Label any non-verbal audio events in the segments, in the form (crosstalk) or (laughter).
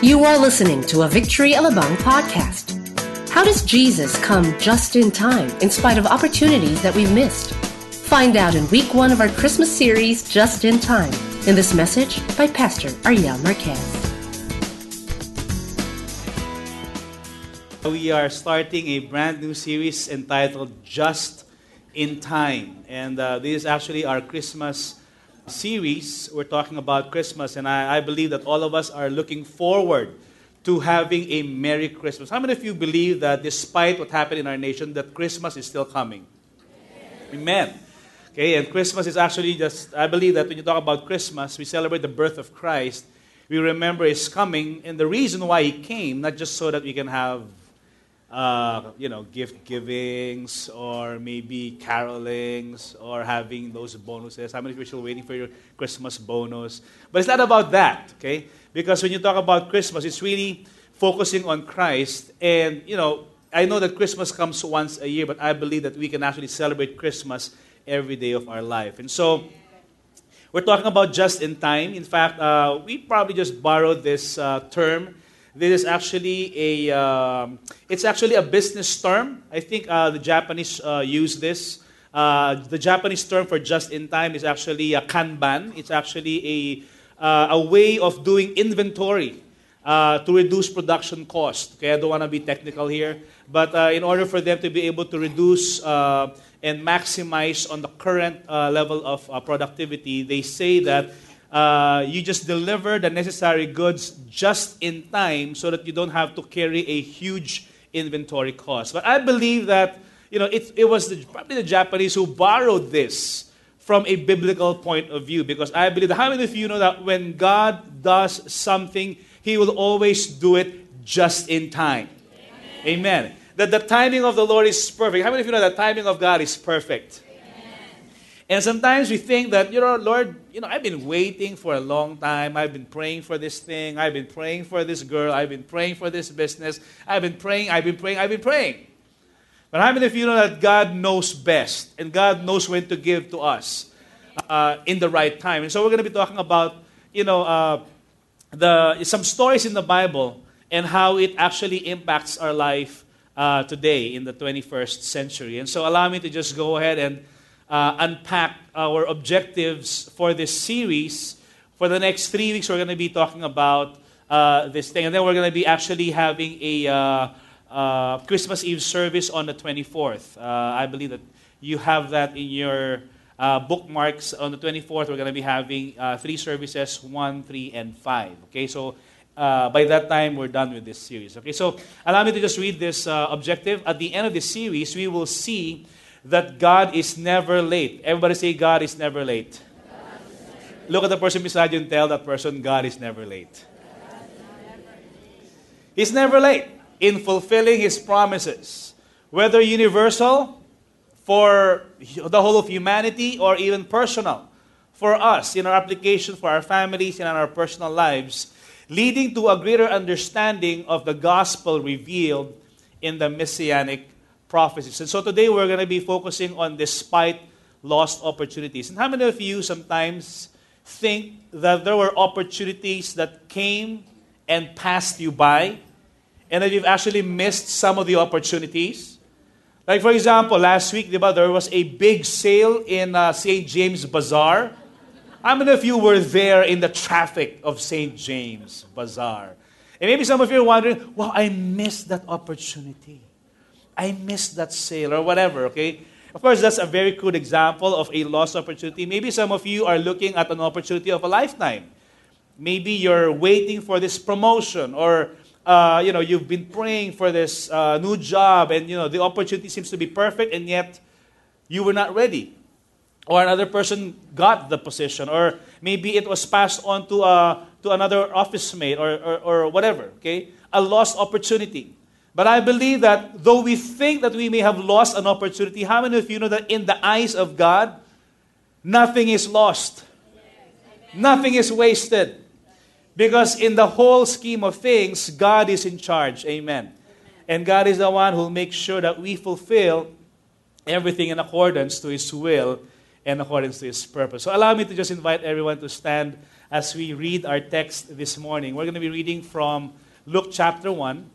You are listening to a Victory Alabang podcast. How does Jesus come just in time in spite of opportunities that we've missed? Find out in week one of our Christmas series, Just in Time, in this message by Pastor Ariel Marquez. We are starting a brand new series entitled Just in Time. And uh, this is actually our Christmas series. We're talking about Christmas, and I, I, believe that all of us are looking forward to having a Merry Christmas. How many of you believe that despite what happened in our nation, that Christmas is still coming? Amen. Amen. Okay, and Christmas is actually just, I believe that when you talk about Christmas, we celebrate the birth of Christ. We remember His coming, and the reason why He came, not just so that we can have uh, you know, gift givings or maybe carolings or having those bonuses. How many of you are still waiting for your Christmas bonus? But it's not about that, okay? Because when you talk about Christmas, it's really focusing on Christ. And, you know, I know that Christmas comes once a year, but I believe that we can actually celebrate Christmas every day of our life. And so, we're talking about just in time. In fact, uh, we probably just borrowed this uh, term this is actually a, um, it's actually a business term. I think uh, the Japanese uh, use this. Uh, the Japanese term for just in time is actually a kanban. It's actually a, uh, a way of doing inventory uh, to reduce production cost. Okay, I don't want to be technical here, but uh, in order for them to be able to reduce and maximize on the current level of productivity, they say that uh, you just deliver the necessary goods just in time so that you don't have to carry a huge inventory cost. But I believe that you know, it, it was the, probably the Japanese who borrowed this from a biblical point of view because I believe how many of you know that when God does something, He will always do it just in time? Amen. Amen. That the timing of the Lord is perfect. How many of you know that timing of God is perfect? And sometimes we think that, you know, Lord, you know, I've been waiting for a long time. I've been praying for this thing. I've been praying for this girl. I've been praying for this business. I've been praying, I've been praying, I've been praying. But how many of you know that God knows best and God knows when to give to us uh, in the right time? And so we're going to be talking about, you know, uh, the, some stories in the Bible and how it actually impacts our life uh, today in the 21st century. And so allow me to just go ahead and uh, unpack our objectives for this series. For the next three weeks, we're going to be talking about uh, this thing. And then we're going to be actually having a uh, uh Christmas Eve service on the 24th. Uh, I believe that you have that in your uh, bookmarks. On the 24th, we're going to be having three services 1, 3, and 5. Okay, so uh, by that time, we're done with this series. Okay, so allow me to just read this uh, objective. At the end of this series, we will see that God is never late. Everybody say, God is never late. Look at the person beside you and tell that person, God is never late. He's never late in fulfilling His promises, whether universal for the whole of humanity or even personal for us in our application for our families and in our personal lives, leading to a greater understanding of the gospel revealed in the messianic prophecies. And so today we're going to be focusing on despite lost opportunities. And how many of you sometimes think that there were opportunities that came and passed you by and that you've actually missed some of the opportunities? Like, for example, last week, there was a big sale in uh, St. James Bazaar. How many of you were there in the traffic of St. James Bazaar? And maybe some of you are wondering, well, I missed that opportunity. I missed that sale or whatever, okay? Of course, that's a very good example of a lost opportunity. Maybe some of you are looking at an opportunity of a lifetime. Maybe you're waiting for this promotion or uh, you know, you've been praying for this uh, new job and, you know, the opportunity seems to be perfect and yet you were not ready. Or another person got the position or maybe it was passed on to, uh, to another office mate or, or, or whatever, okay? A lost opportunity. But I believe that though we think that we may have lost an opportunity, how many of you know that in the eyes of God, nothing is lost? Nothing is wasted. Because in the whole scheme of things, God is in charge. Amen. And God is the one who will make sure that we fulfill everything in accordance to His will and accordance to His purpose. So allow me to just invite everyone to stand as we read our text this morning. We're going to be reading from Luke chapter 1.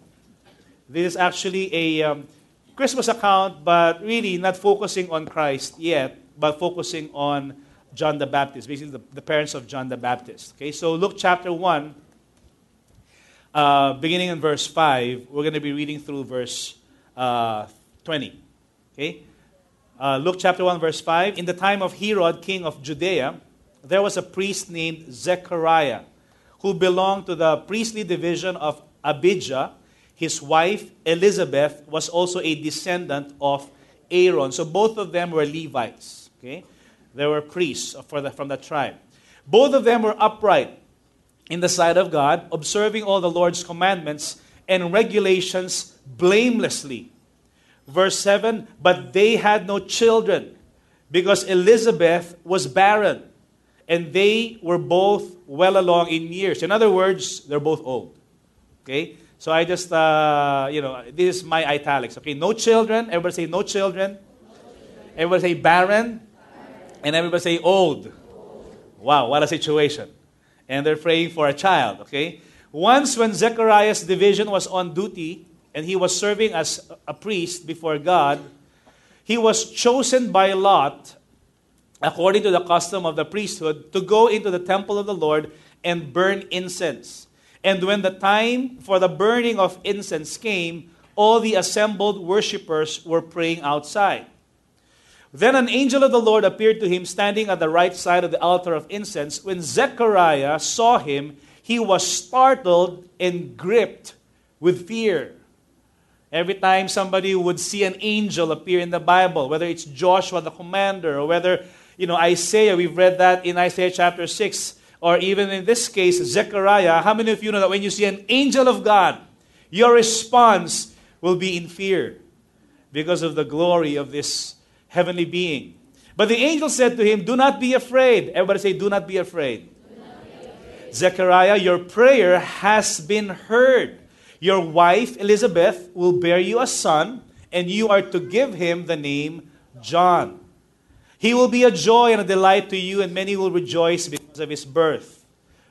This is actually a um, Christmas account, but really not focusing on Christ yet, but focusing on John the Baptist, basically the, the parents of John the Baptist. Okay, so Luke chapter 1, uh, beginning in verse 5, we're going to be reading through verse uh, 20. Okay? Uh, Luke chapter 1, verse 5. In the time of Herod, king of Judea, there was a priest named Zechariah who belonged to the priestly division of Abijah. His wife, Elizabeth, was also a descendant of Aaron. So both of them were Levites. Okay? They were priests the, from the tribe. Both of them were upright in the sight of God, observing all the Lord's commandments and regulations blamelessly. Verse 7 But they had no children because Elizabeth was barren and they were both well along in years. In other words, they're both old. Okay? So I just, uh, you know, this is my italics. Okay, no children. Everybody say no children. Everybody say barren. And everybody say old. Wow, what a situation. And they're praying for a child, okay? Once, when Zechariah's division was on duty and he was serving as a priest before God, he was chosen by Lot according to the custom of the priesthood, to go into the temple of the Lord and burn incense. And when the time for the burning of incense came, all the assembled worshippers were praying outside. Then an angel of the Lord appeared to him standing at the right side of the altar of incense. When Zechariah saw him, he was startled and gripped with fear. Every time somebody would see an angel appear in the Bible, whether it's Joshua the commander or whether you know, Isaiah, we've read that in Isaiah chapter 6, or even in this case, Zechariah. How many of you know that when you see an angel of God, your response will be in fear because of the glory of this heavenly being? But the angel said to him, Do not be afraid. Everybody say, Do not be afraid. Zechariah, your prayer has been heard. Your wife, Elizabeth, will bear you a son, and you are to give him the name John. He will be a joy and a delight to you, and many will rejoice because of his birth.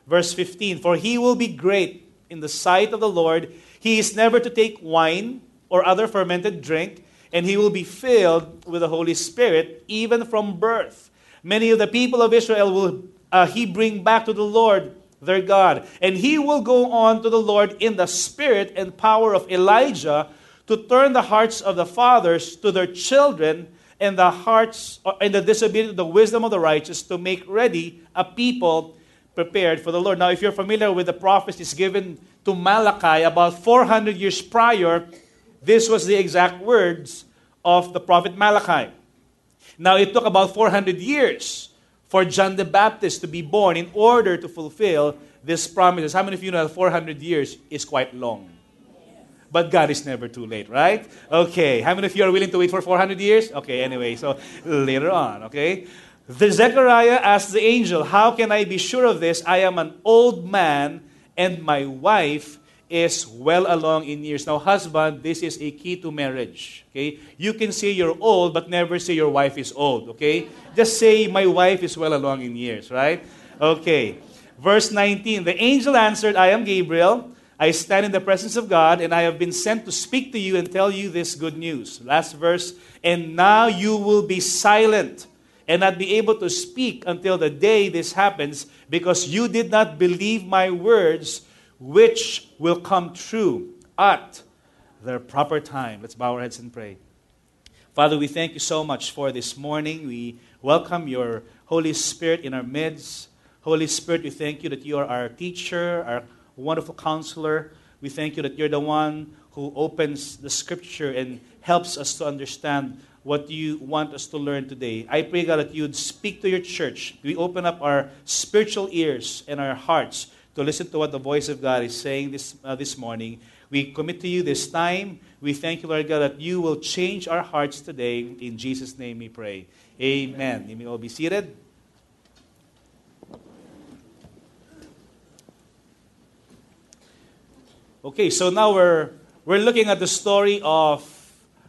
Verse 15 For he will be great in the sight of the Lord. He is never to take wine or other fermented drink, and he will be filled with the Holy Spirit, even from birth. Many of the people of Israel will uh, he bring back to the Lord their God, and he will go on to the Lord in the spirit and power of Elijah to turn the hearts of the fathers to their children and the hearts and the disobedience the wisdom of the righteous to make ready a people prepared for the Lord. Now, if you're familiar with the prophecies given to Malachi about 400 years prior, this was the exact words of the prophet Malachi. Now, it took about 400 years for John the Baptist to be born in order to fulfill these promises. How many of you know that 400 years is quite long? But God is never too late, right? Okay. How many of you are willing to wait for 400 years? Okay, anyway, so later on, okay? The Zechariah asked the angel, How can I be sure of this? I am an old man, and my wife is well along in years. Now, husband, this is a key to marriage. Okay? You can say you're old, but never say your wife is old. Okay? Just say, My wife is well along in years, right? Okay. Verse 19 The angel answered, I am Gabriel. I stand in the presence of God, and I have been sent to speak to you and tell you this good news. Last verse. And now you will be silent and not be able to speak until the day this happens, because you did not believe my words, which will come true at their proper time. Let's bow our heads and pray. Father, we thank you so much for this morning. We welcome your Holy Spirit in our midst. Holy Spirit, we thank you that you are our teacher, our wonderful counselor. We thank you that you're the one who opens the scripture and helps us to understand what you want us to learn today. I pray, God, that you'd speak to your church. We open up our spiritual ears and our hearts to listen to what the voice of God is saying this, uh, this morning. We commit to you this time. We thank you, Lord God, that you will change our hearts today. In Jesus' name we pray. Amen. You may all be seated. Okay, so now we're, we're looking at the story of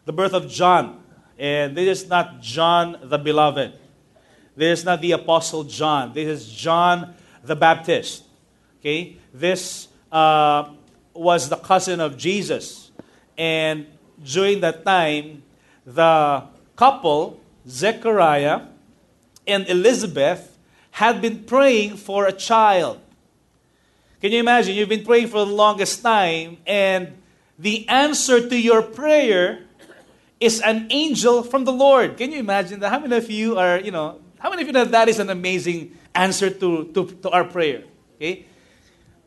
the birth of John. And this is not John the Beloved. This is not the Apostle John. This is John the Baptist. Okay? This uh, was the cousin of Jesus. And during that time, the couple, Zechariah and Elizabeth, had been praying for a child. Can you imagine? You've been praying for the longest time, and the answer to your prayer is an angel from the Lord. Can you imagine that? How many of you are, you know, how many of you know that is an amazing answer to, to, to our prayer? Okay?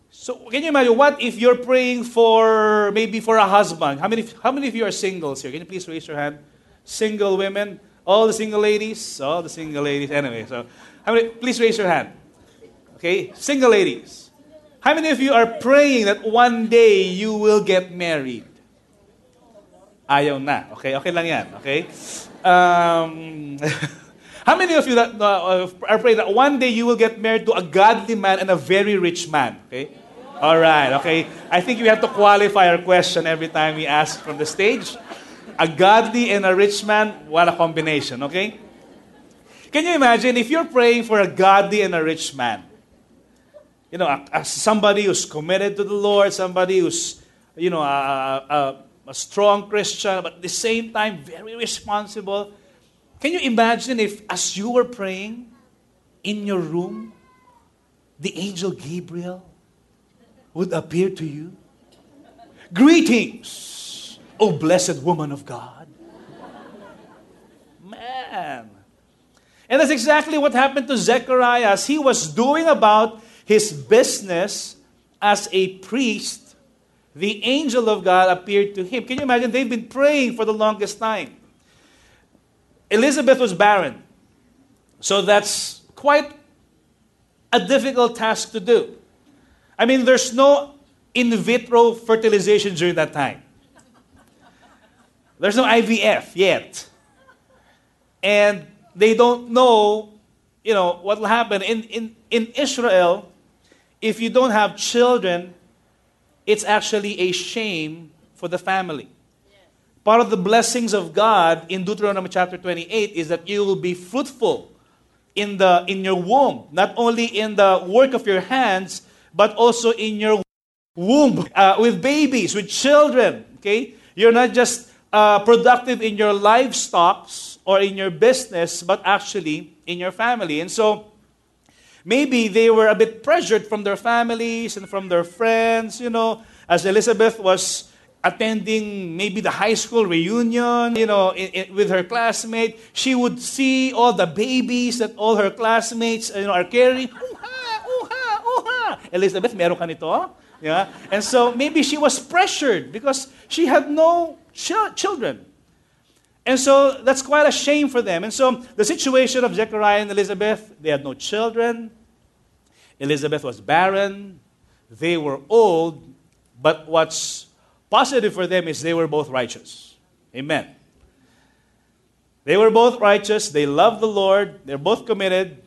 So can you imagine what if you're praying for maybe for a husband? How many how many of you are singles here? Can you please raise your hand? Single women, all the single ladies, all the single ladies. Anyway, so how many? Please raise your hand. Okay, single ladies. How many of you are praying that one day you will get married? Ayaw na. Okay, okay lang yan. Okay. Um, (laughs) how many of you that uh, are praying that one day you will get married to a godly man and a very rich man? Okay. All right, okay. I think we have to qualify our question every time we ask from the stage. A godly and a rich man, what a combination, okay? Can you imagine if you're praying for a godly and a rich man? You know, as somebody who's committed to the Lord, somebody who's, you know, a, a, a strong Christian, but at the same time very responsible. Can you imagine if, as you were praying in your room, the angel Gabriel would appear to you. Greetings, O blessed woman of God. Man. And that's exactly what happened to Zechariah as he was doing about his business as a priest. The angel of God appeared to him. Can you imagine? They've been praying for the longest time. Elizabeth was barren. So that's quite a difficult task to do. I mean, there's no in vitro fertilization during that time. There's no IVF yet. And they don't know, you know, what will happen. In, in, in Israel, if you don't have children, it's actually a shame for the family. Part of the blessings of God in Deuteronomy chapter 28 is that you will be fruitful in, the, in your womb, not only in the work of your hands, but also in your womb uh, with babies, with children. Okay? You're not just uh, productive in your livestock or in your business, but actually in your family. And so, maybe they were a bit pressured from their families and from their friends, you know, as Elizabeth was attending maybe the high school reunion, you know, in, in, with her classmate, she would see all the babies that all her classmates, you know, are carrying. Elizabeth, meron ka nito? Yeah? And so maybe she was pressured because she had no ch- children. And so that's quite a shame for them. And so the situation of Zechariah and Elizabeth, they had no children. Elizabeth was barren. They were old. But what's positive for them is they were both righteous. Amen. They were both righteous. They loved the Lord. They're both committed.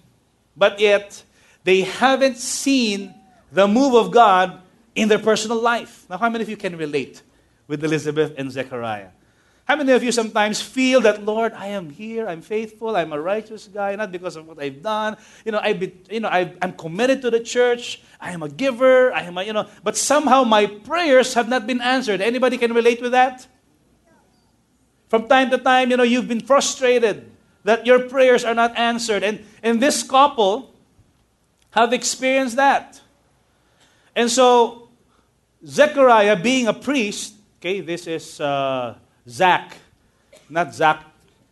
But yet, they haven't seen the move of God in their personal life. Now, how many of you can relate with Elizabeth and Zechariah? How many of you sometimes feel that, Lord, I am here, I'm faithful, I'm a righteous guy, not because of what I've done. You know, I've been, you know i am committed to the church, I am a giver, I am a, you know, but somehow my prayers have not been answered. Anybody can relate with that? From time to time, you know, you've been frustrated that your prayers are not answered. And, and this couple have experienced that. And so, Zechariah, being a priest, okay, this is uh, Zach, not Zac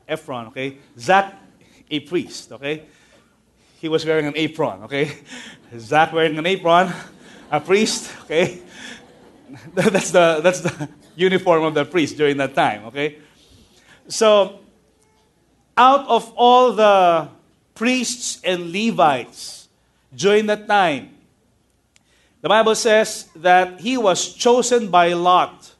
Efron, okay? Zach, a priest, okay? He was wearing an apron, okay? Zach wearing an apron, a priest, okay? (laughs) that's, the, that's the uniform of the priest during that time, okay? So, out of all the priests and Levites during that time, the Bible says that he was chosen by Lot.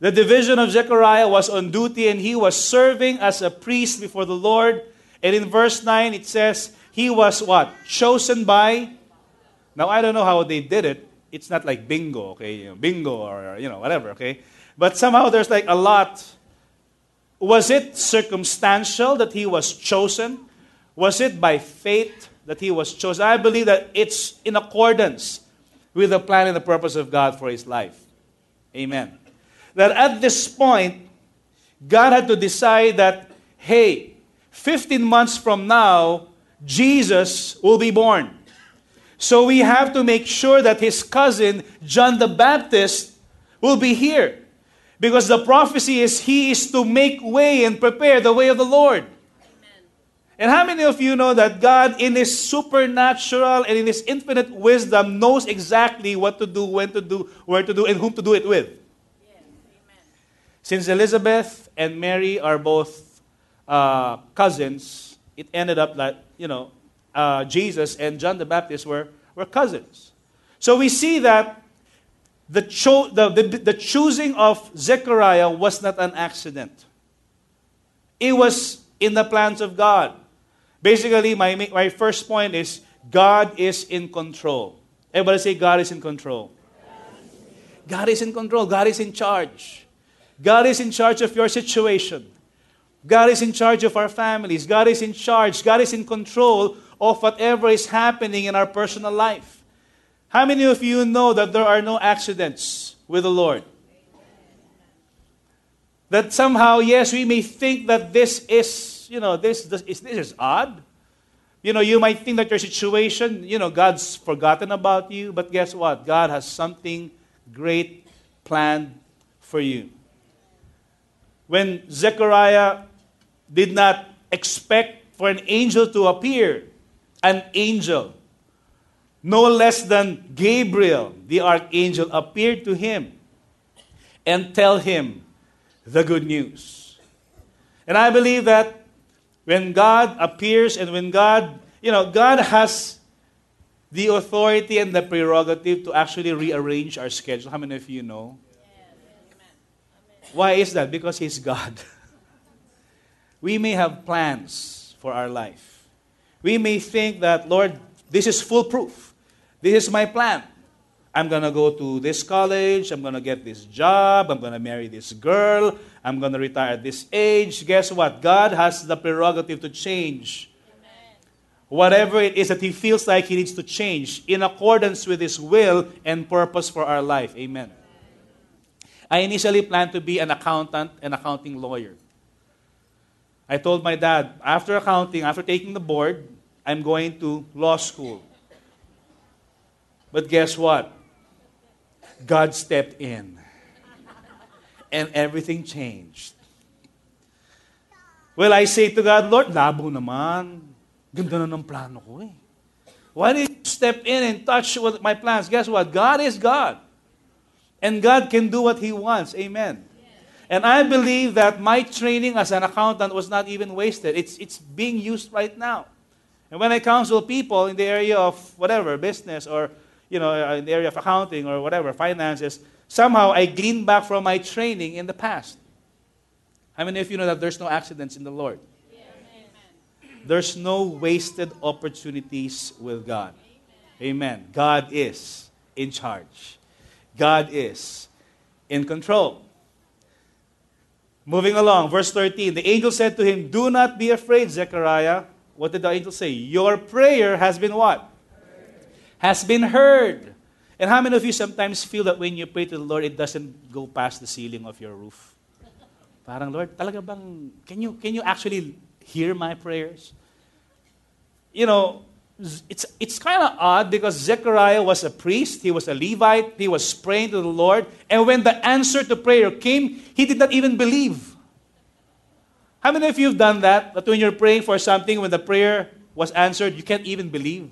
The division of Zechariah was on duty and he was serving as a priest before the Lord. And in verse 9 it says he was what? Chosen by. Now I don't know how they did it. It's not like bingo, okay? You know, bingo or, you know, whatever, okay? But somehow there's like a lot. Was it circumstantial that he was chosen? Was it by faith that he was chosen. I believe that it's in accordance with the plan and the purpose of God for his life. Amen. That at this point, God had to decide that, hey, 15 months from now, Jesus will be born. So we have to make sure that his cousin, John the Baptist, will be here. Because the prophecy is he is to make way and prepare the way of the Lord. Amen. And how many of you know that God, in his supernatural and in his infinite wisdom, knows exactly what to do, when to do, where to do, and whom to do it with? Since Elizabeth and Mary are both uh, cousins, it ended up that, you know, uh, Jesus and John the Baptist were, were cousins. So we see that the, cho- the, the, the choosing of Zechariah was not an accident, it was in the plans of God. Basically, my, my first point is God is in control. Everybody say, God is in control. God is in control. God is in charge. God is in charge of your situation. God is in charge of our families. God is in charge. God is in control of whatever is happening in our personal life. How many of you know that there are no accidents with the Lord? That somehow, yes, we may think that this is, you know, this, this, is, this is odd. You know, you might think that your situation, you know, God's forgotten about you, but guess what? God has something great planned for you. When Zechariah did not expect for an angel to appear, an angel, no less than Gabriel, the archangel, appeared to him and tell him the good news. And I believe that when God appears and when God, you know, God has the authority and the prerogative to actually rearrange our schedule. How many of you know? Why is that? Because He's God. (laughs) we may have plans for our life. We may think that, Lord, this is foolproof. This is my plan. I'm going to go to this college. I'm going to get this job. I'm going to marry this girl. I'm going to retire at this age. Guess what? God has the prerogative to change Amen. whatever it is that He feels like He needs to change in accordance with His will and purpose for our life. Amen. I initially planned to be an accountant and accounting lawyer. I told my dad, after accounting, after taking the board, I'm going to law school. But guess what? God stepped in. And everything changed. Well, I say to God, Lord, labo naman. Ganda na ng plano ko eh. Why did you step in and touch with my plans? Guess what? God is God. And God can do what He wants. Amen. And I believe that my training as an accountant was not even wasted. It's, it's being used right now. And when I counsel people in the area of whatever, business or, you know, uh, in the area of accounting or whatever, finances, somehow I glean back from my training in the past. How many of you know that there's no accidents in the Lord? There's no wasted opportunities with God. Amen. God is in charge. God is in control. Moving along, verse 13. The angel said to him, Do not be afraid, Zechariah. What did the angel say? Your prayer has been what? Has been heard. And how many of you sometimes feel that when you pray to the Lord, it doesn't go past the ceiling of your roof? Parang, Lord, talaga bang, can you, can you actually hear my prayers? You know, it's, it's kind of odd because Zechariah was a priest, he was a Levite, he was praying to the Lord, and when the answer to prayer came, he did not even believe. How many of you have done that? That when you're praying for something, when the prayer was answered, you can't even believe.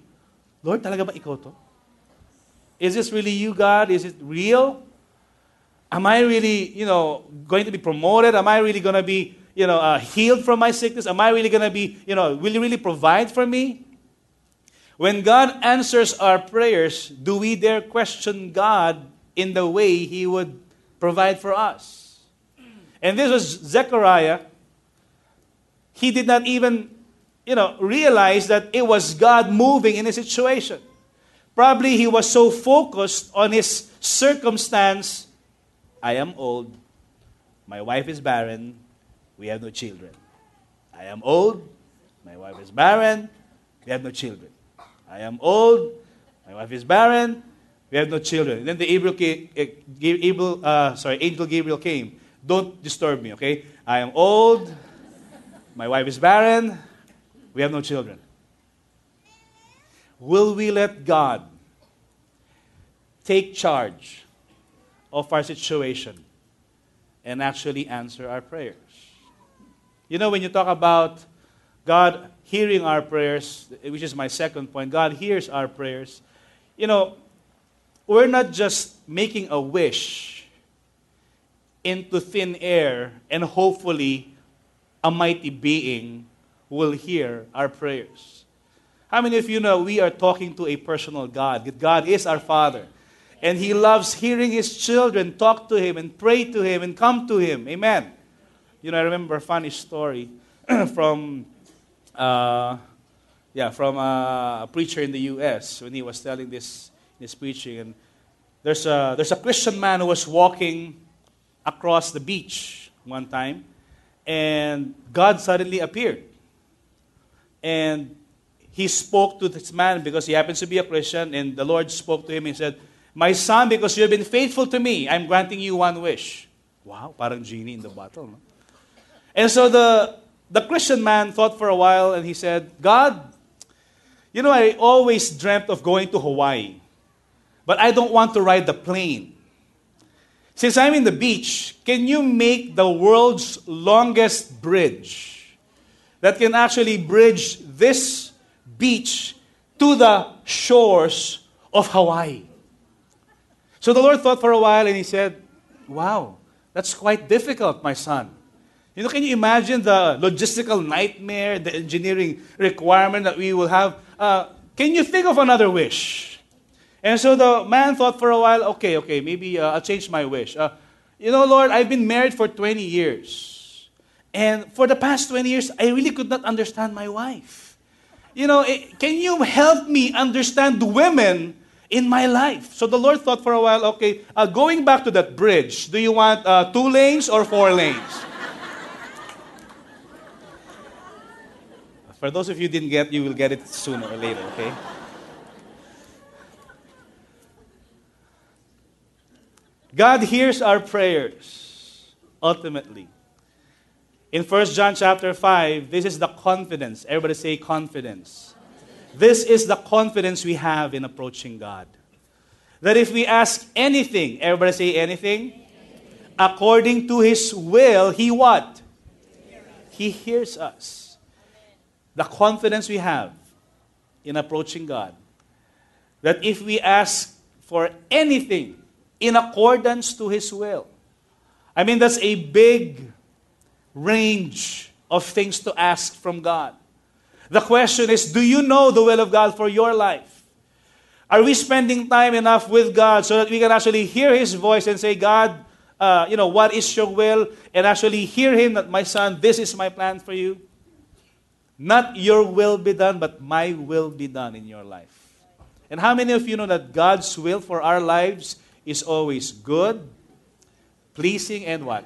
Lord, talaga ba ikaw to? Is this really you, God? Is it real? Am I really, you know, going to be promoted? Am I really going to be, you know, uh, healed from my sickness? Am I really going to be, you know, will you really provide for me? When God answers our prayers, do we dare question God in the way He would provide for us? And this was Zechariah. He did not even, you know, realize that it was God moving in his situation. Probably he was so focused on his circumstance. I am old. My wife is barren. We have no children. I am old. My wife is barren. We have no children. I am old, my wife is barren, we have no children. Then the came, uh, sorry, angel Gabriel came. Don't disturb me, okay? I am old, my wife is barren, we have no children. Will we let God take charge of our situation and actually answer our prayers? You know, when you talk about God hearing our prayers, which is my second point, God hears our prayers. You know, we're not just making a wish into thin air and hopefully a mighty being will hear our prayers. How many of you know we are talking to a personal God? God is our Father. And He loves hearing His children talk to Him and pray to Him and come to Him. Amen. You know, I remember a funny story (clears throat) from, uh, yeah, from a preacher in the U.S. when he was telling this in his preaching. And there's a, there's a Christian man who was walking across the beach one time, and God suddenly appeared. And he spoke to this man because he happens to be a Christian, and the Lord spoke to him and said, My son, because you have been faithful to me, I'm granting you one wish. Wow, parang genie in the bottle. No? And so the, the Christian man thought for a while and he said, God, you know, I always dreamt of going to Hawaii, but I don't want to ride the plane. Since I'm in the beach, can you make the world's longest bridge that can actually bridge this beach to the shores of Hawaii. So the Lord thought for a while and he said, Wow, that's quite difficult, my son. You know, can you imagine the logistical nightmare, the engineering requirement that we will have? Uh, can you think of another wish? And so the man thought for a while, okay, okay, maybe uh, I'll change my wish. Uh, you know, Lord, I've been married for 20 years. And for the past 20 years, I really could not understand my wife you know, eh, can you help me understand the women in my life? So the Lord thought for a while, okay, uh, going back to that bridge, do you want uh, two lanes or four lanes? For those of you didn't get, you will get it sooner or later, okay? God hears our prayers ultimately. In 1 John chapter 5, this is the confidence. Everybody say confidence. This is the confidence we have in approaching God. That if we ask anything, everybody say anything, according to his will, he what? He hears us. The confidence we have in approaching God. That if we ask for anything in accordance to his will. I mean, that's a big range of things to ask from God. The question is do you know the will of God for your life? Are we spending time enough with God so that we can actually hear His voice and say, God, uh, you know, what is your will? And actually hear Him that, my son, this is my plan for you. Not your will be done, but my will be done in your life. And how many of you know that God's will for our lives is always good, pleasing, and what?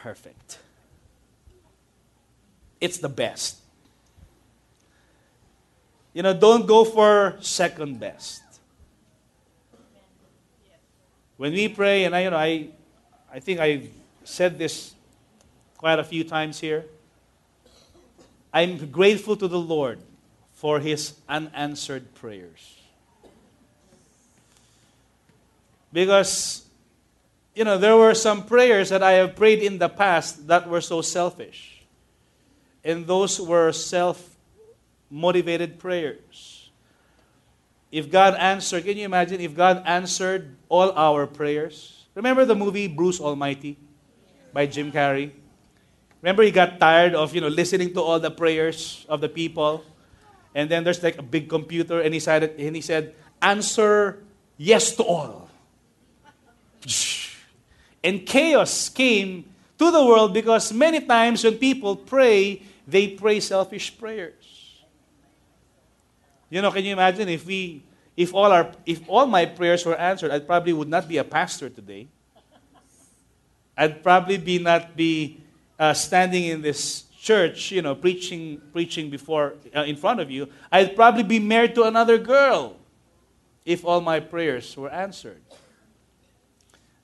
perfect. It's the best. You know, don't go for second best. When we pray, and I, you know, I, I think I've said this quite a few times here. I'm grateful to the Lord for His unanswered prayers. Because you know, there were some prayers that I have prayed in the past that were so selfish. And those were self motivated prayers. If God answered, can you imagine if God answered all our prayers? Remember the movie Bruce Almighty by Jim Carrey? Remember he got tired of, you know, listening to all the prayers of the people? And then there's like a big computer and he said, and he said answer yes to all. (laughs) And chaos came to the world because many times when people pray, they pray selfish prayers. You know, can you imagine if we if all our if all my prayers were answered, I probably would not be a pastor today. I'd probably be not be uh, standing in this church, you know, preaching, preaching before, uh, in front of you, I'd probably be married to another girl if all my prayers were answered.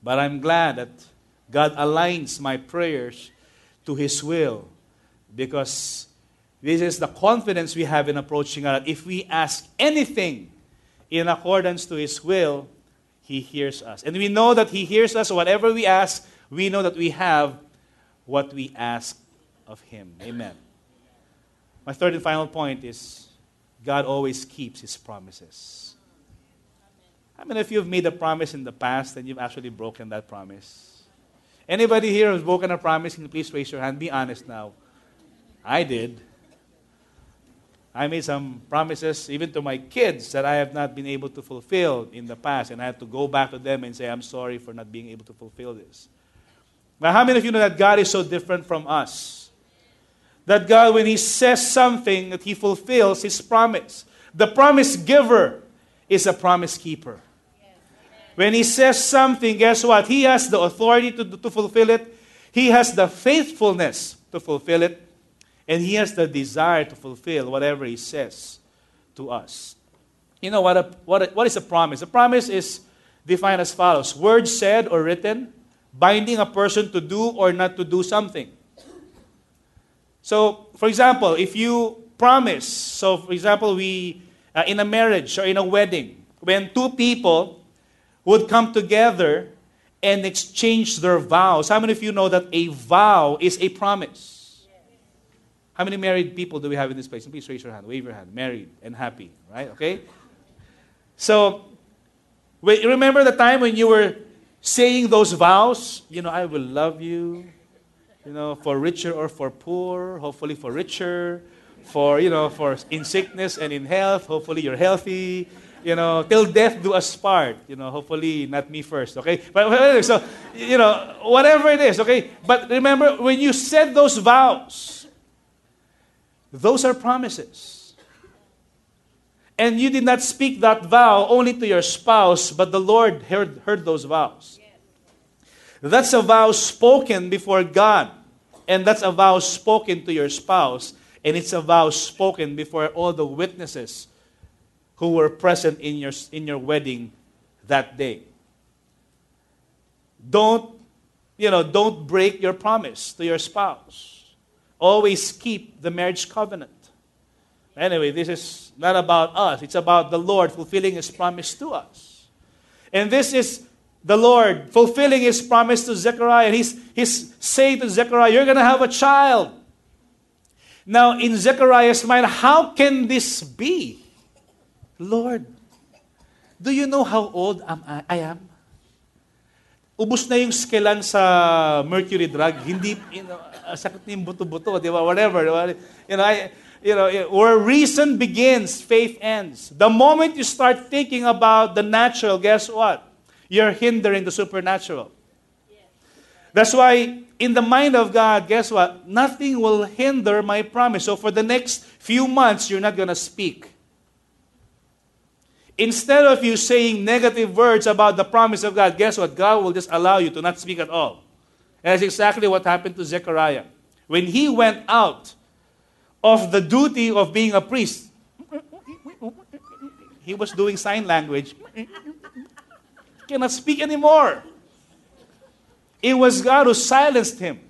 But I'm glad that God aligns my prayers to His will because this is the confidence we have in approaching God. If we ask anything in accordance to His will, He hears us. And we know that He hears us, whatever we ask, we know that we have what we ask of Him. Amen. My third and final point is God always keeps His promises. I mean, if you have made a promise in the past and you've actually broken that promise? Anybody here who's broken a promise, can you please raise your hand? Be honest now. I did. I made some promises, even to my kids, that I have not been able to fulfill in the past, and I have to go back to them and say, I'm sorry for not being able to fulfill this. But how many of you know that God is so different from us? That God, when He says something, that He fulfills His promise. The promise giver is a promise keeper. When He says something, guess what? He has the authority to, to fulfill it, He has the faithfulness to fulfill it, and He has the desire to fulfill whatever He says to us. You know what, a, what, a, what is a promise? A promise is defined as follows words said or written binding a person to do or not to do something. So, for example, if you promise, so for example, we uh, in a marriage or in a wedding, when two people would come together and exchange their vows, how many of you know that a vow is a promise? How many married people do we have in this place? Please raise your hand, wave your hand. Married and happy, right? Okay? So, remember the time when you were saying those vows, you know, I will love you, you know, for richer or for poor, hopefully for richer, for, you know, for in sickness and in health, hopefully you're healthy, you know, till death do us part, you know, hopefully not me first, okay? But so, you know, whatever it is, okay? But remember, when you said those vows, those are promises. And you did not speak that vow only to your spouse, but the Lord heard, heard those vows. That's a vow spoken before God. And that's a vow spoken to your spouse. And it's a vow spoken before all the witnesses who were present in your, in your wedding that day. Don't, you know, don't break your promise to your spouse. Always keep the marriage covenant. Anyway, this is not about us. It's about the Lord fulfilling His promise to us. And this is the Lord fulfilling His promise to Zechariah. He's, he's saying to Zechariah, You're going to have a child. Now, in Zechariah's mind, how can this be? Lord, do you know how old I am I, am. I am? Ubus na yung skelan sa mercury drug. Hindi, you know, sakit na yung buto-buto, di ba? Whatever. You know, I, you know, where reason begins, faith ends. The moment you start thinking about the natural, guess what? You're hindering the supernatural. That's why, in the mind of God, guess what? Nothing will hinder my promise. So, for the next few months, you're not going to speak. Instead of you saying negative words about the promise of God, guess what? God will just allow you to not speak at all. And that's exactly what happened to Zechariah. When he went out of the duty of being a priest. He was doing sign language. Cannot speak anymore. It was God who silenced him.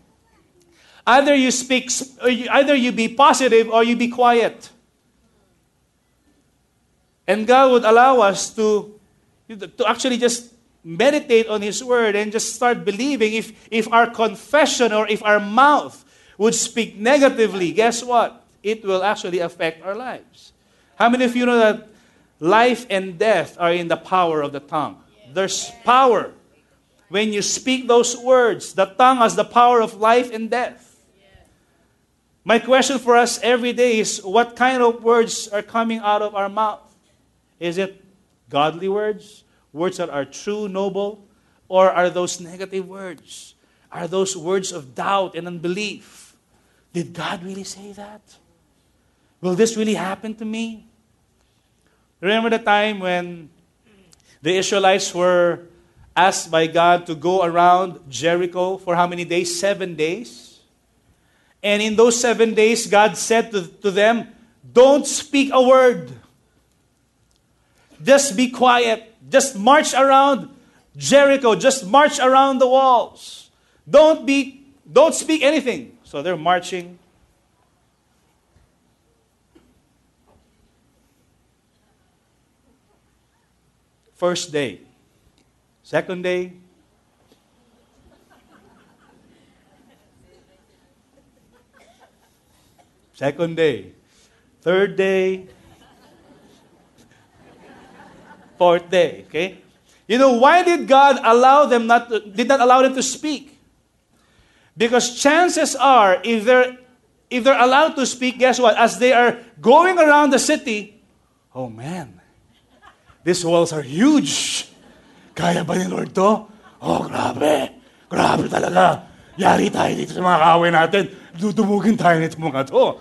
Either you speak, either you be positive or you be quiet. And God would allow us to, to actually just meditate on His Word and just start believing. If, if our confession or if our mouth would speak negatively, guess what? it will actually affect our lives. How many of you know that life and death are in the power of the tongue? There's power. When you speak those words, the tongue has the power of life and death. My question for us every day is what kind of words are coming out of our mouth? Is it godly words? Words that are true, noble? Or are those negative words? Are those words of doubt and unbelief? Did God really say that? Will this really happen to me? Remember the time when the Israelites were asked by God to go around Jericho for how many days? Seven days. And in those seven days, God said to, to them, Don't speak a word. Just be quiet. Just march around Jericho. Just march around the walls. Don't be don't speak anything. So they're marching. First day. Second day. Second day. Third day. Fourth day. Okay? You know, why did God allow them not to, did not allow them to speak? Because chances are, if they're if they're allowed to speak, guess what? As they are going around the city, oh man, these walls are huge. Kaya ba ni Lord to? Oh, grabe. Grabe talaga. Yari tayo dito sa mga kaaway natin. Dudumugin tayo nito mga to.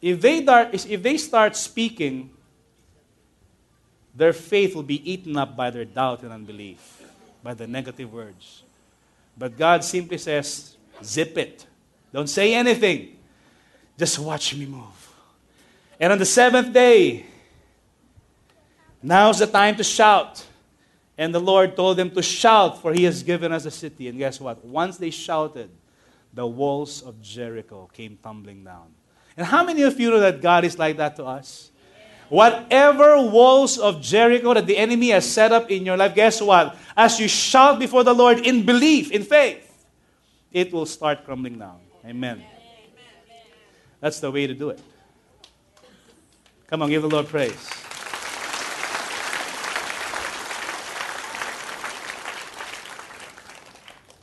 If they, if they start speaking, their faith will be eaten up by their doubt and unbelief, by the negative words. But God simply says, zip it. Don't say anything. Just watch me move. And on the seventh day, now's the time to shout. And the Lord told them to shout, for He has given us a city. And guess what? Once they shouted, the walls of Jericho came tumbling down. And how many of you know that God is like that to us? Whatever walls of Jericho that the enemy has set up in your life, guess what? As you shout before the Lord in belief, in faith, it will start crumbling down. Amen. That's the way to do it. Come on, give the Lord praise.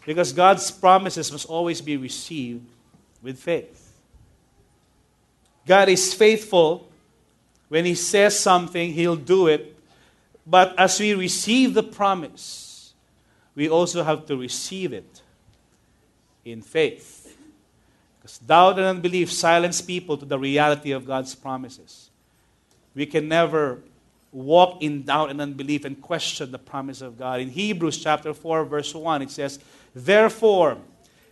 Because God's promises must always be received with faith. God is faithful when He says something, He'll do it. But as we receive the promise, we also have to receive it in faith. Because doubt and unbelief silence people to the reality of God's promises. We can never walk in doubt and unbelief and question the promise of God. In Hebrews chapter 4, verse 1, it says, Therefore,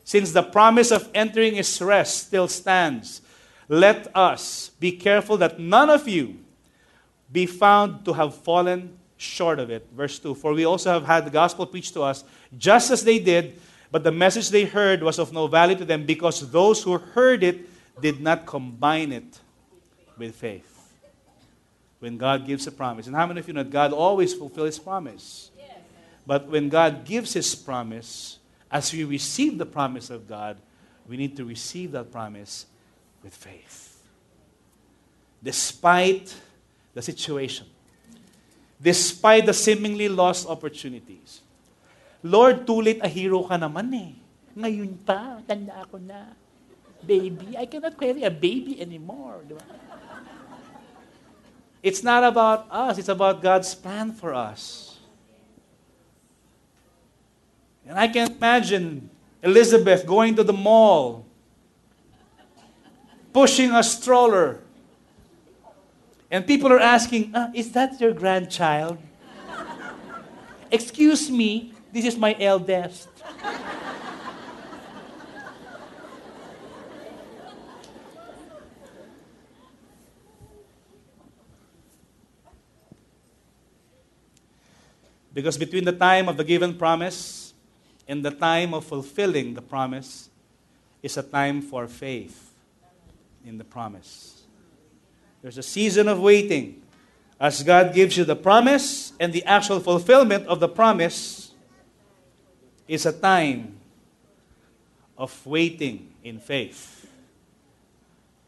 since the promise of entering his rest still stands, let us be careful that none of you be found to have fallen short of it. Verse 2 For we also have had the gospel preached to us, just as they did, but the message they heard was of no value to them because those who heard it did not combine it with faith. When God gives a promise, and how many of you know that God always fulfills His promise? But when God gives His promise, as we receive the promise of God, we need to receive that promise with faith. Despite the situation, despite the seemingly lost opportunities. Lord, too late a hero ka naman eh. Ngayon pa, tanda ako na. Baby, I cannot carry a baby anymore. Di ba? It's not about us, it's about God's plan for us. And I can imagine Elizabeth going to the mall pushing a stroller. And people are asking, uh, Is that your grandchild? Excuse me, this is my eldest. Because between the time of the given promise and the time of fulfilling the promise is a time for faith in the promise. There's a season of waiting. As God gives you the promise and the actual fulfillment of the promise is a time of waiting in faith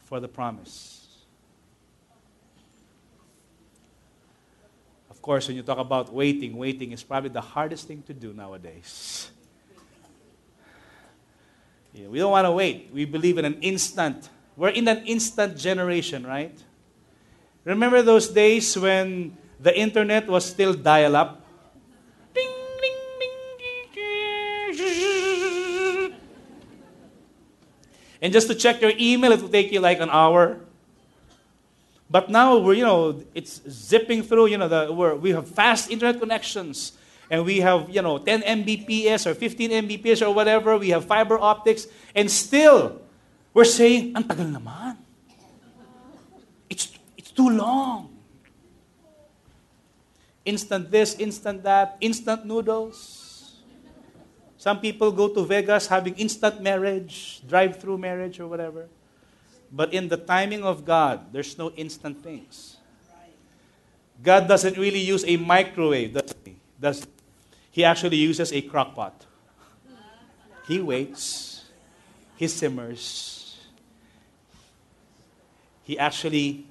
for the promise. Of course, when you talk about waiting, waiting is probably the hardest thing to do nowadays. Yeah, we don't want to wait. We believe in an instant. We're in an instant generation, right? Remember those days when the internet was still dial up? Ding, ding, ding, and just to check your email, it will take you like an hour. But now we're, you know, it's zipping through, you know, the, we have fast internet connections. and we have, you know, 10 Mbps or 15 Mbps or whatever, we have fiber optics, and still, we're saying, ang tagal naman. It's, it's too long. Instant this, instant that, instant noodles. Some people go to Vegas having instant marriage, drive through marriage, or whatever. But in the timing of God, there's no instant things. God doesn't really use a microwave, does he? Does he actually uses a crock pot. He waits, he simmers, he actually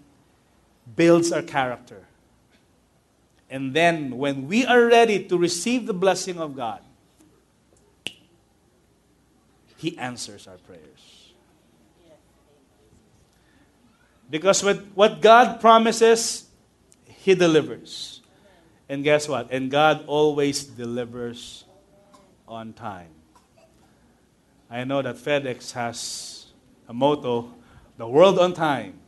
builds our character. And then, when we are ready to receive the blessing of God, He answers our prayers. Because what God promises, He delivers. And guess what? And God always delivers on time. I know that FedEx has a motto the world on time.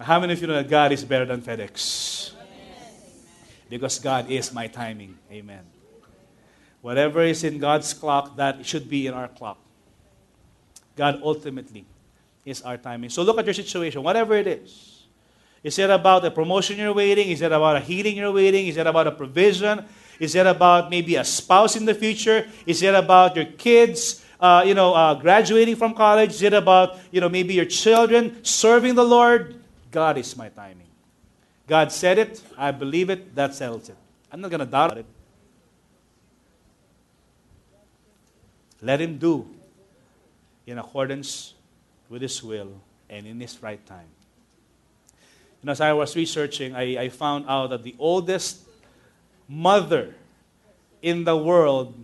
How many of you know that God is better than FedEx? Because God is my timing. Amen. Whatever is in God's clock, that should be in our clock. God ultimately is our timing. So look at your situation, whatever it is. Is it about a promotion you're waiting? Is it about a healing you're waiting? Is it about a provision? Is it about maybe a spouse in the future? Is it about your kids, uh, you know, uh, graduating from college? Is it about, you know, maybe your children serving the Lord? God is my timing. God said it. I believe it. That settles it. I'm not going to doubt it. Let Him do in accordance with His will and in His right time. And as I was researching, I, I found out that the oldest mother in the world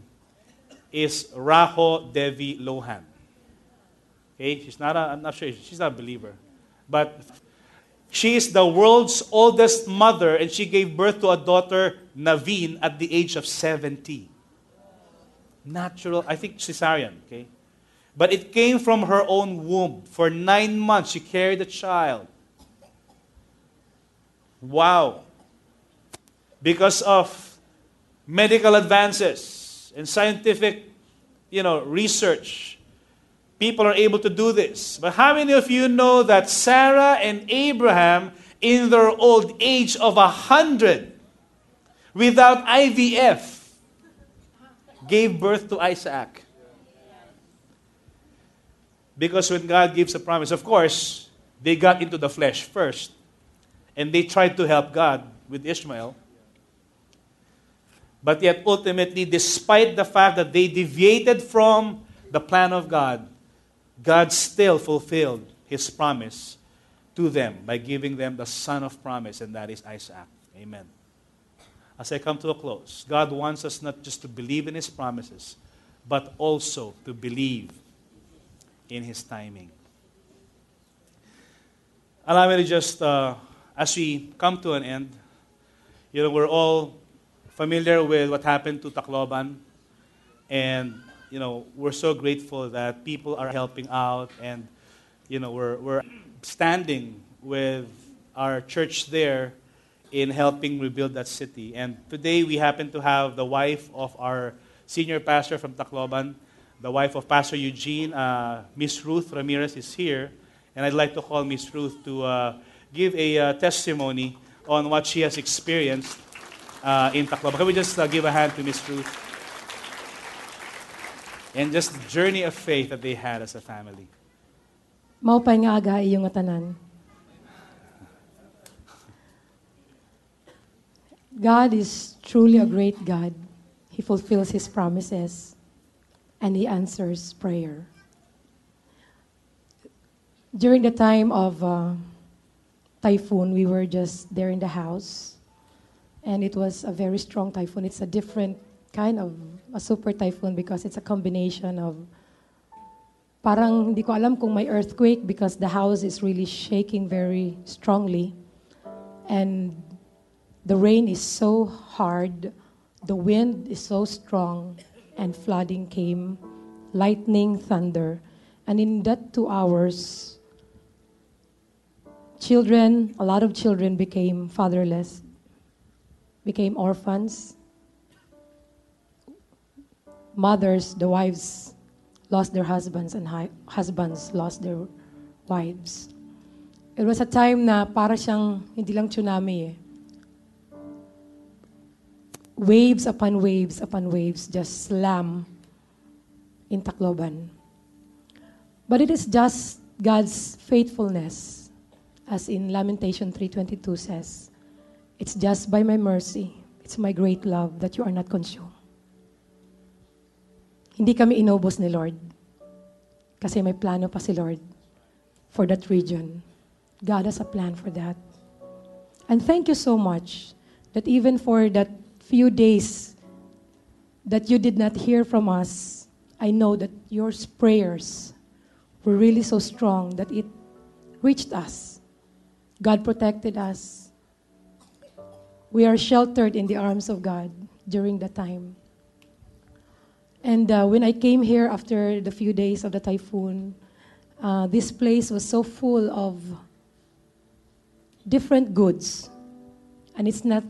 is Rajo Devi Lohan. Okay, she's not a, I'm not sure, she's not a believer. But she is the world's oldest mother, and she gave birth to a daughter, Naveen, at the age of 70. Natural, I think cesarean, okay? But it came from her own womb. For nine months, she carried the child. Wow. Because of medical advances and scientific, you know, research, people are able to do this. But how many of you know that Sarah and Abraham, in their old age of a hundred, without IVF, gave birth to Isaac? Because when God gives a promise, of course, they got into the flesh first and they tried to help God with Ishmael. But yet, ultimately, despite the fact that they deviated from the plan of God, God still fulfilled his promise to them by giving them the son of promise, and that is Isaac. Amen. As I come to a close, God wants us not just to believe in his promises, but also to believe in his timing. Allow me to just uh, as we come to an end, you know, we're all familiar with what happened to Tacloban. And, you know, we're so grateful that people are helping out and, you know, we're, we're standing with our church there in helping rebuild that city. And today we happen to have the wife of our senior pastor from Tacloban, the wife of Pastor Eugene, uh, Miss Ruth Ramirez is here. And I'd like to call Miss Ruth to uh, give a uh, testimony on what she has experienced uh, in Tacloban. Can we just uh, give a hand to Miss Ruth? And just the journey of faith that they had as a family. Maupay nga aga iyong tanan. God is truly a great God. He fulfills His promises and He answers prayer. During the time of uh, typhoon, we were just there in the house. And it was a very strong typhoon. It's a different kind of a super typhoon because it's a combination of parang hindi ko alam kung may earthquake because the house is really shaking very strongly. And the rain is so hard, the wind is so strong, and flooding came, lightning, thunder. And in that two hours, children, a lot of children became fatherless, became orphans. Mothers, the wives lost their husbands and hi- husbands lost their wives. It was a time na para siyang hindi lang tsunami eh. Waves upon waves upon waves just slam in Tacloban. But it is just God's faithfulness, as in Lamentation 3.22 says, It's just by my mercy, it's my great love that you are not consumed. Hindi kami inobos ni Lord. Kasi may plano pa si Lord for that region. God has a plan for that. And thank you so much that even for that few days that you did not hear from us, I know that your prayers were really so strong that it reached us. God protected us. We are sheltered in the arms of God during that time. And uh, when I came here after the few days of the typhoon, uh, this place was so full of different goods. And it's not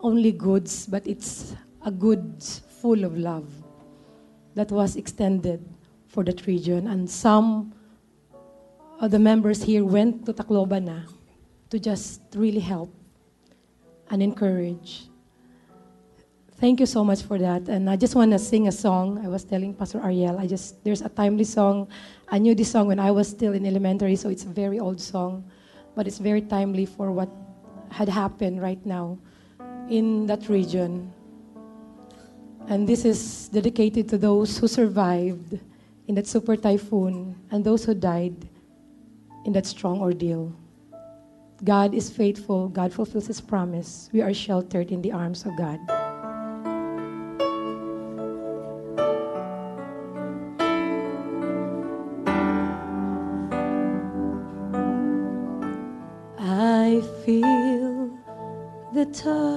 only goods, but it's a goods full of love that was extended for that region. And some of the members here went to Tacloban na to just really help and encourage. Thank you so much for that. And I just want to sing a song. I was telling Pastor Ariel, I just there's a timely song. I knew this song when I was still in elementary, so it's a very old song, but it's very timely for what had happened right now in that region. And this is dedicated to those who survived in that super typhoon and those who died in that strong ordeal. God is faithful. God fulfills his promise. We are sheltered in the arms of God. The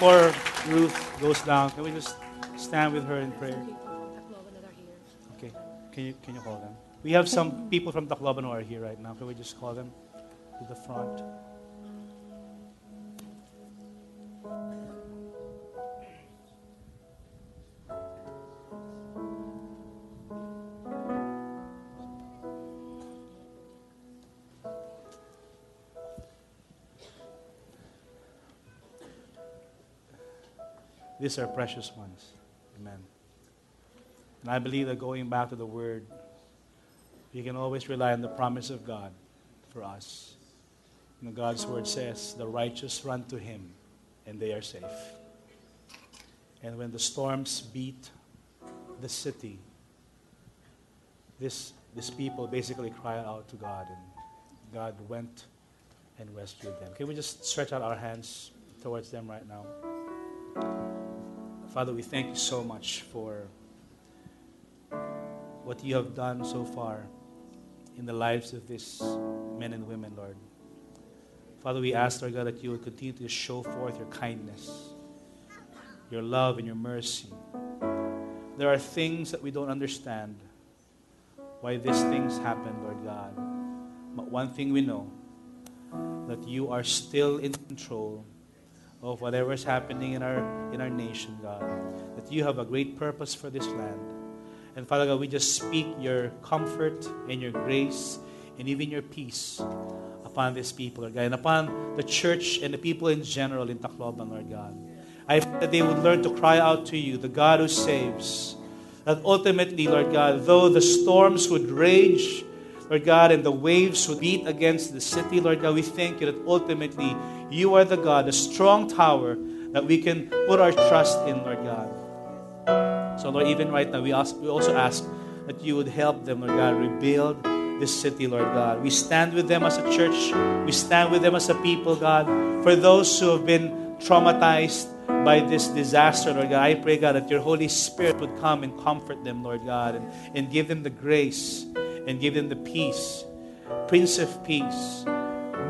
before Ruth goes down, can we just stand with her in prayer? Okay. Can you can you call them? We have some people from Tacloban who are here right now. Can we just call them to the front? These are precious ones. Amen. And I believe that going back to the Word, we can always rely on the promise of God for us. Know, God's Word says, The righteous run to Him, and they are safe. And when the storms beat the city, this, this people basically cried out to God, and God went and rescued them. Can we just stretch out our hands towards them right now? Father, we thank you so much for what you have done so far in the lives of these men and women, Lord. Father, we ask, Lord God, that you would continue to show forth your kindness, your love, and your mercy. There are things that we don't understand why these things happen, Lord God. But one thing we know that you are still in control of whatever is happening in our in our nation, God. That you have a great purpose for this land. And Father God, we just speak your comfort and your grace and even your peace upon these people, Lord God, and upon the church and the people in general in Tacloban, Lord God. I pray that they would learn to cry out to you, the God who saves. That ultimately, Lord God, though the storms would rage, Lord God, and the waves would beat against the city, Lord God, we thank you that ultimately you are the God, the strong tower that we can put our trust in, Lord God. So, Lord, even right now, we, ask, we also ask that you would help them, Lord God, rebuild this city, Lord God. We stand with them as a church. We stand with them as a people, God. For those who have been traumatized by this disaster, Lord God, I pray, God, that your Holy Spirit would come and comfort them, Lord God, and, and give them the grace and give them the peace. Prince of Peace,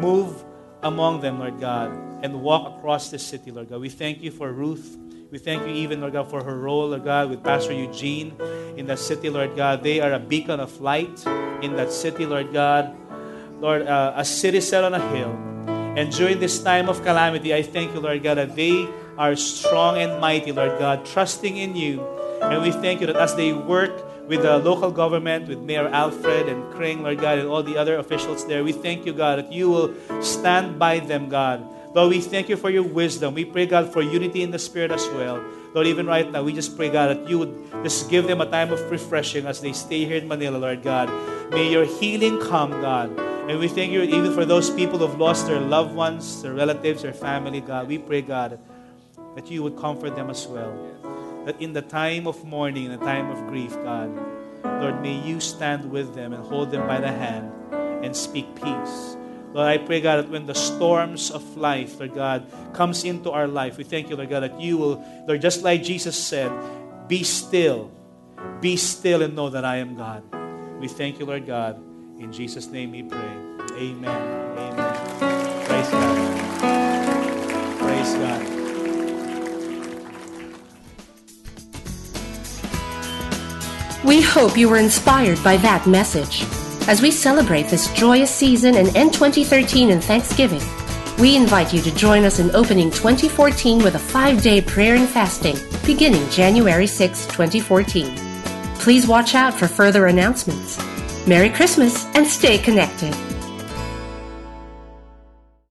move among them, Lord God, and walk across this city, Lord God. We thank you for Ruth. We thank you even, Lord God, for her role, Lord God, with Pastor Eugene in that city, Lord God. They are a beacon of light in that city, Lord God. Lord, uh, a city set on a hill. And during this time of calamity, I thank you, Lord God, that they are strong and mighty, Lord God, trusting in you. And we thank you that as they work with the local government, with Mayor Alfred and Kring, Lord God, and all the other officials there, we thank you, God, that you will stand by them, God. Lord, we thank you for your wisdom. We pray, God, for unity in the Spirit as well. Lord, even right now, we just pray, God, that you would just give them a time of refreshing as they stay here in Manila, Lord God. May your healing come, God. And we thank you even for those people who have lost their loved ones, their relatives, their family, God. We pray, God, that you would comfort them as well. That in the time of mourning, in the time of grief, God, Lord, may you stand with them and hold them by the hand and speak peace. Lord, I pray, God, that when the storms of life, Lord God, comes into our life, we thank you, Lord God, that you will, Lord, just like Jesus said, be still, be still and know that I am God. We thank you, Lord God. In Jesus' name we pray. Amen. Amen. Praise God. Praise God. We hope you were inspired by that message. As we celebrate this joyous season and end 2013 in Thanksgiving, we invite you to join us in opening 2014 with a five day prayer and fasting beginning January 6, 2014. Please watch out for further announcements. Merry Christmas and stay connected.